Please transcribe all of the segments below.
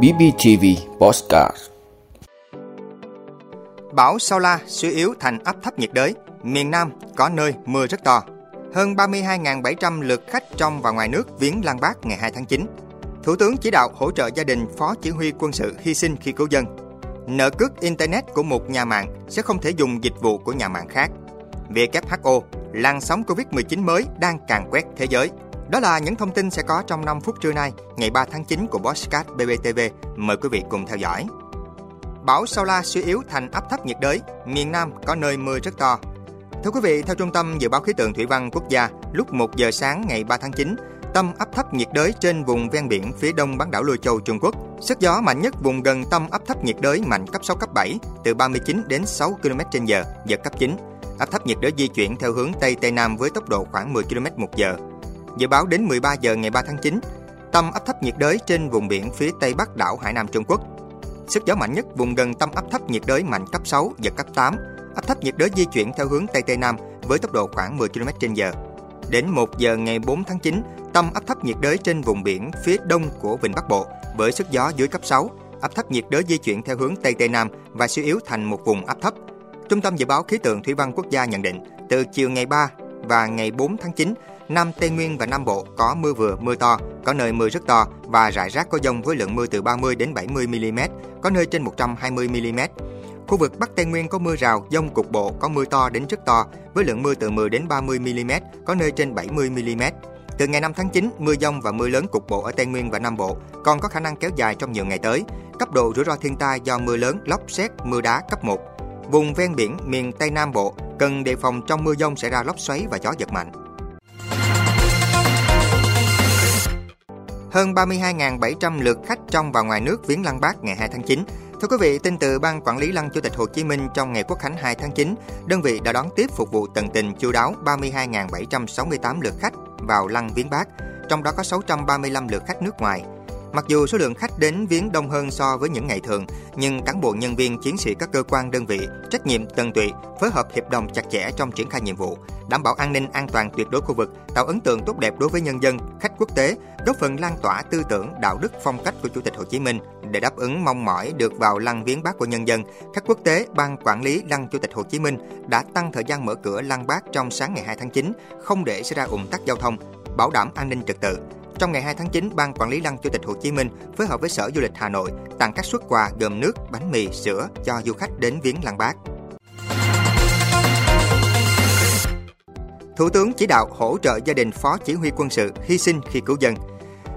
BBTV Postcard Bão Sao La suy yếu thành áp thấp nhiệt đới, miền Nam có nơi mưa rất to. Hơn 32.700 lượt khách trong và ngoài nước viếng Lăng Bác ngày 2 tháng 9. Thủ tướng chỉ đạo hỗ trợ gia đình phó chỉ huy quân sự hy sinh khi cứu dân. Nợ cước Internet của một nhà mạng sẽ không thể dùng dịch vụ của nhà mạng khác. WHO, làn sóng Covid-19 mới đang càng quét thế giới. Đó là những thông tin sẽ có trong 5 phút trưa nay, ngày 3 tháng 9 của Bosscat BBTV. Mời quý vị cùng theo dõi. Bão Sao La suy yếu thành áp thấp nhiệt đới, miền Nam có nơi mưa rất to. Thưa quý vị, theo Trung tâm Dự báo Khí tượng Thủy văn Quốc gia, lúc 1 giờ sáng ngày 3 tháng 9, tâm áp thấp nhiệt đới trên vùng ven biển phía đông bán đảo Lôi Châu, Trung Quốc. Sức gió mạnh nhất vùng gần tâm áp thấp nhiệt đới mạnh cấp 6, cấp 7, từ 39 đến 6 km h giật cấp 9. Áp thấp nhiệt đới di chuyển theo hướng Tây Tây Nam với tốc độ khoảng 10 km một giờ. Dự báo đến 13 giờ ngày 3 tháng 9, tâm áp thấp nhiệt đới trên vùng biển phía Tây Bắc đảo Hải Nam Trung Quốc. Sức gió mạnh nhất vùng gần tâm áp thấp nhiệt đới mạnh cấp 6, giật cấp 8. Áp thấp nhiệt đới di chuyển theo hướng Tây Tây Nam với tốc độ khoảng 10 km h Đến 1 giờ ngày 4 tháng 9, tâm áp thấp nhiệt đới trên vùng biển phía đông của Vịnh Bắc Bộ với sức gió dưới cấp 6. Áp thấp nhiệt đới di chuyển theo hướng Tây Tây Nam và suy yếu thành một vùng áp thấp. Trung tâm Dự báo Khí tượng Thủy văn Quốc gia nhận định, từ chiều ngày 3 và ngày 4 tháng 9, Nam Tây Nguyên và Nam Bộ có mưa vừa, mưa to, có nơi mưa rất to và rải rác có dông với lượng mưa từ 30 đến 70 mm, có nơi trên 120 mm. Khu vực Bắc Tây Nguyên có mưa rào, dông cục bộ, có mưa to đến rất to, với lượng mưa từ 10 đến 30 mm, có nơi trên 70 mm. Từ ngày 5 tháng 9, mưa dông và mưa lớn cục bộ ở Tây Nguyên và Nam Bộ còn có khả năng kéo dài trong nhiều ngày tới. Cấp độ rủi ro thiên tai do mưa lớn, lốc xét, mưa đá cấp 1. Vùng ven biển miền Tây Nam Bộ cần đề phòng trong mưa dông xảy ra lốc xoáy và gió giật mạnh. Hơn 32.700 lượt khách trong và ngoài nước viếng Lăng Bác ngày 2 tháng 9. Thưa quý vị, tin từ Ban Quản lý Lăng Chủ tịch Hồ Chí Minh trong ngày Quốc khánh 2 tháng 9, đơn vị đã đón tiếp phục vụ tận tình chu đáo 32.768 lượt khách vào Lăng viếng Bác, trong đó có 635 lượt khách nước ngoài. Mặc dù số lượng khách đến viếng đông hơn so với những ngày thường, nhưng cán bộ nhân viên chiến sĩ các cơ quan đơn vị trách nhiệm tận tụy, phối hợp hiệp đồng chặt chẽ trong triển khai nhiệm vụ, đảm bảo an ninh an toàn tuyệt đối khu vực, tạo ấn tượng tốt đẹp đối với nhân dân, khách quốc tế, góp phần lan tỏa tư tưởng, đạo đức, phong cách của Chủ tịch Hồ Chí Minh để đáp ứng mong mỏi được vào lăng viếng bác của nhân dân. Khách quốc tế, ban quản lý lăng Chủ tịch Hồ Chí Minh đã tăng thời gian mở cửa lăng bác trong sáng ngày 2 tháng 9, không để xảy ra ủng tắc giao thông, bảo đảm an ninh trật tự. Trong ngày 2 tháng 9, Ban Quản lý Lăng Chủ tịch Hồ Chí Minh phối hợp với Sở Du lịch Hà Nội tặng các suất quà gồm nước, bánh mì, sữa cho du khách đến viếng Lăng Bác. Thủ tướng chỉ đạo hỗ trợ gia đình phó chỉ huy quân sự hy sinh khi cứu dân.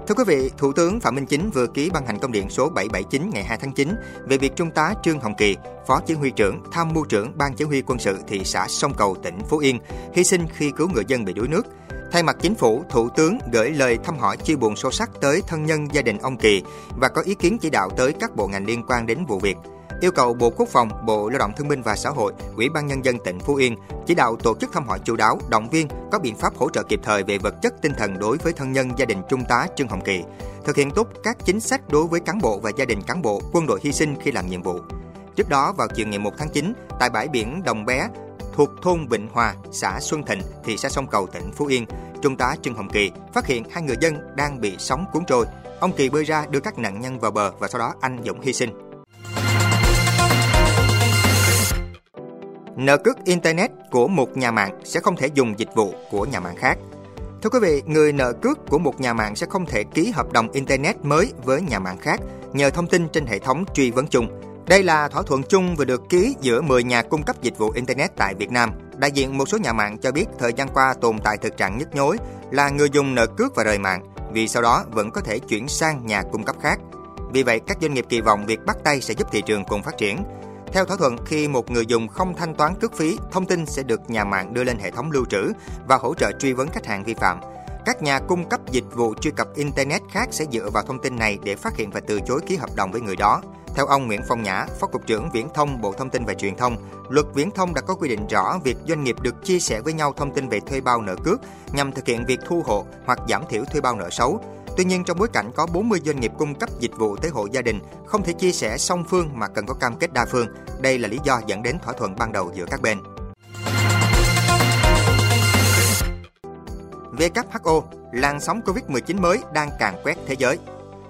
Thưa quý vị, Thủ tướng Phạm Minh Chính vừa ký ban hành công điện số 779 ngày 2 tháng 9 về việc Trung tá Trương Hồng Kỳ, Phó Chỉ huy trưởng, Tham mưu trưởng Ban Chỉ huy quân sự thị xã Sông Cầu, tỉnh Phú Yên, hy sinh khi cứu người dân bị đuối nước. Thay mặt chính phủ, Thủ tướng gửi lời thăm hỏi chia buồn sâu sắc tới thân nhân gia đình ông Kỳ và có ý kiến chỉ đạo tới các bộ ngành liên quan đến vụ việc yêu cầu Bộ Quốc phòng, Bộ Lao động Thương binh và Xã hội, Ủy ban nhân dân tỉnh Phú Yên chỉ đạo tổ chức thăm hỏi chu đáo, động viên có biện pháp hỗ trợ kịp thời về vật chất tinh thần đối với thân nhân gia đình Trung tá Trương Hồng Kỳ, thực hiện tốt các chính sách đối với cán bộ và gia đình cán bộ quân đội hy sinh khi làm nhiệm vụ. Trước đó vào chiều ngày 1 tháng 9, tại bãi biển Đồng Bé thuộc thôn Vịnh Hòa, xã Xuân Thịnh, thị xã Sông Cầu, tỉnh Phú Yên, Trung tá Trương Hồng Kỳ phát hiện hai người dân đang bị sóng cuốn trôi. Ông Kỳ bơi ra đưa các nạn nhân vào bờ và sau đó anh Dũng hy sinh. Nợ cước Internet của một nhà mạng sẽ không thể dùng dịch vụ của nhà mạng khác. Thưa quý vị, người nợ cước của một nhà mạng sẽ không thể ký hợp đồng Internet mới với nhà mạng khác nhờ thông tin trên hệ thống truy vấn chung. Đây là thỏa thuận chung vừa được ký giữa 10 nhà cung cấp dịch vụ Internet tại Việt Nam. Đại diện một số nhà mạng cho biết thời gian qua tồn tại thực trạng nhức nhối là người dùng nợ cước và rời mạng, vì sau đó vẫn có thể chuyển sang nhà cung cấp khác. Vì vậy, các doanh nghiệp kỳ vọng việc bắt tay sẽ giúp thị trường cùng phát triển. Theo thỏa thuận, khi một người dùng không thanh toán cước phí, thông tin sẽ được nhà mạng đưa lên hệ thống lưu trữ và hỗ trợ truy vấn khách hàng vi phạm. Các nhà cung cấp dịch vụ truy cập Internet khác sẽ dựa vào thông tin này để phát hiện và từ chối ký hợp đồng với người đó. Theo ông Nguyễn Phong Nhã, Phó Cục trưởng Viễn thông Bộ Thông tin và Truyền thông, luật Viễn thông đã có quy định rõ việc doanh nghiệp được chia sẻ với nhau thông tin về thuê bao nợ cước nhằm thực hiện việc thu hộ hoặc giảm thiểu thuê bao nợ xấu. Tuy nhiên, trong bối cảnh có 40 doanh nghiệp cung cấp dịch vụ tới hộ gia đình không thể chia sẻ song phương mà cần có cam kết đa phương. Đây là lý do dẫn đến thỏa thuận ban đầu giữa các bên. WHO, làn sóng Covid-19 mới đang càng quét thế giới.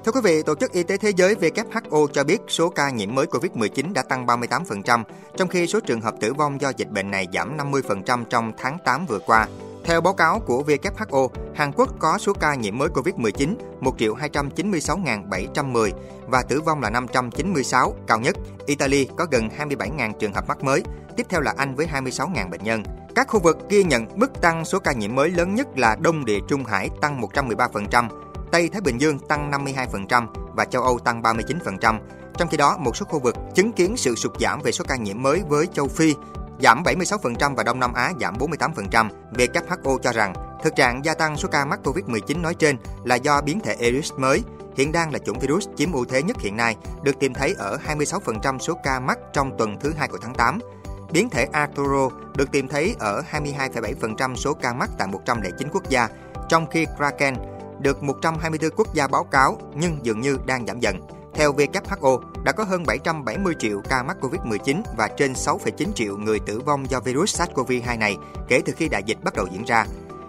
Thưa quý vị, Tổ chức Y tế Thế giới WHO cho biết số ca nhiễm mới COVID-19 đã tăng 38%, trong khi số trường hợp tử vong do dịch bệnh này giảm 50% trong tháng 8 vừa qua. Theo báo cáo của WHO, Hàn Quốc có số ca nhiễm mới COVID-19 1.296.710 và tử vong là 596, cao nhất. Italy có gần 27.000 trường hợp mắc mới, tiếp theo là Anh với 26.000 bệnh nhân. Các khu vực ghi nhận mức tăng số ca nhiễm mới lớn nhất là Đông Địa Trung Hải tăng 113%, Tây Thái Bình Dương tăng 52% và châu Âu tăng 39%. Trong khi đó, một số khu vực chứng kiến sự sụt giảm về số ca nhiễm mới với châu Phi giảm 76% và Đông Nam Á giảm 48%. WHO cho rằng thực trạng gia tăng số ca mắc COVID-19 nói trên là do biến thể Eris mới, hiện đang là chủng virus chiếm ưu thế nhất hiện nay, được tìm thấy ở 26% số ca mắc trong tuần thứ hai của tháng 8. Biến thể Arturo được tìm thấy ở 22,7% số ca mắc tại 109 quốc gia, trong khi Kraken được 124 quốc gia báo cáo nhưng dường như đang giảm dần. Theo WHO, đã có hơn 770 triệu ca mắc Covid-19 và trên 6,9 triệu người tử vong do virus SARS-CoV-2 này kể từ khi đại dịch bắt đầu diễn ra.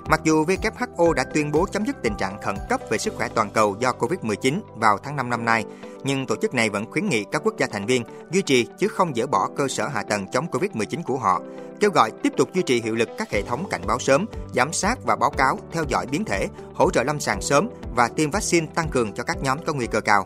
Mặc dù WHO đã tuyên bố chấm dứt tình trạng khẩn cấp về sức khỏe toàn cầu do Covid-19 vào tháng 5 năm nay, nhưng tổ chức này vẫn khuyến nghị các quốc gia thành viên duy trì chứ không dỡ bỏ cơ sở hạ tầng chống Covid-19 của họ, kêu gọi tiếp tục duy trì hiệu lực các hệ thống cảnh báo sớm, giám sát và báo cáo, theo dõi biến thể, hỗ trợ lâm sàng sớm và tiêm vaccine tăng cường cho các nhóm có nguy cơ cao.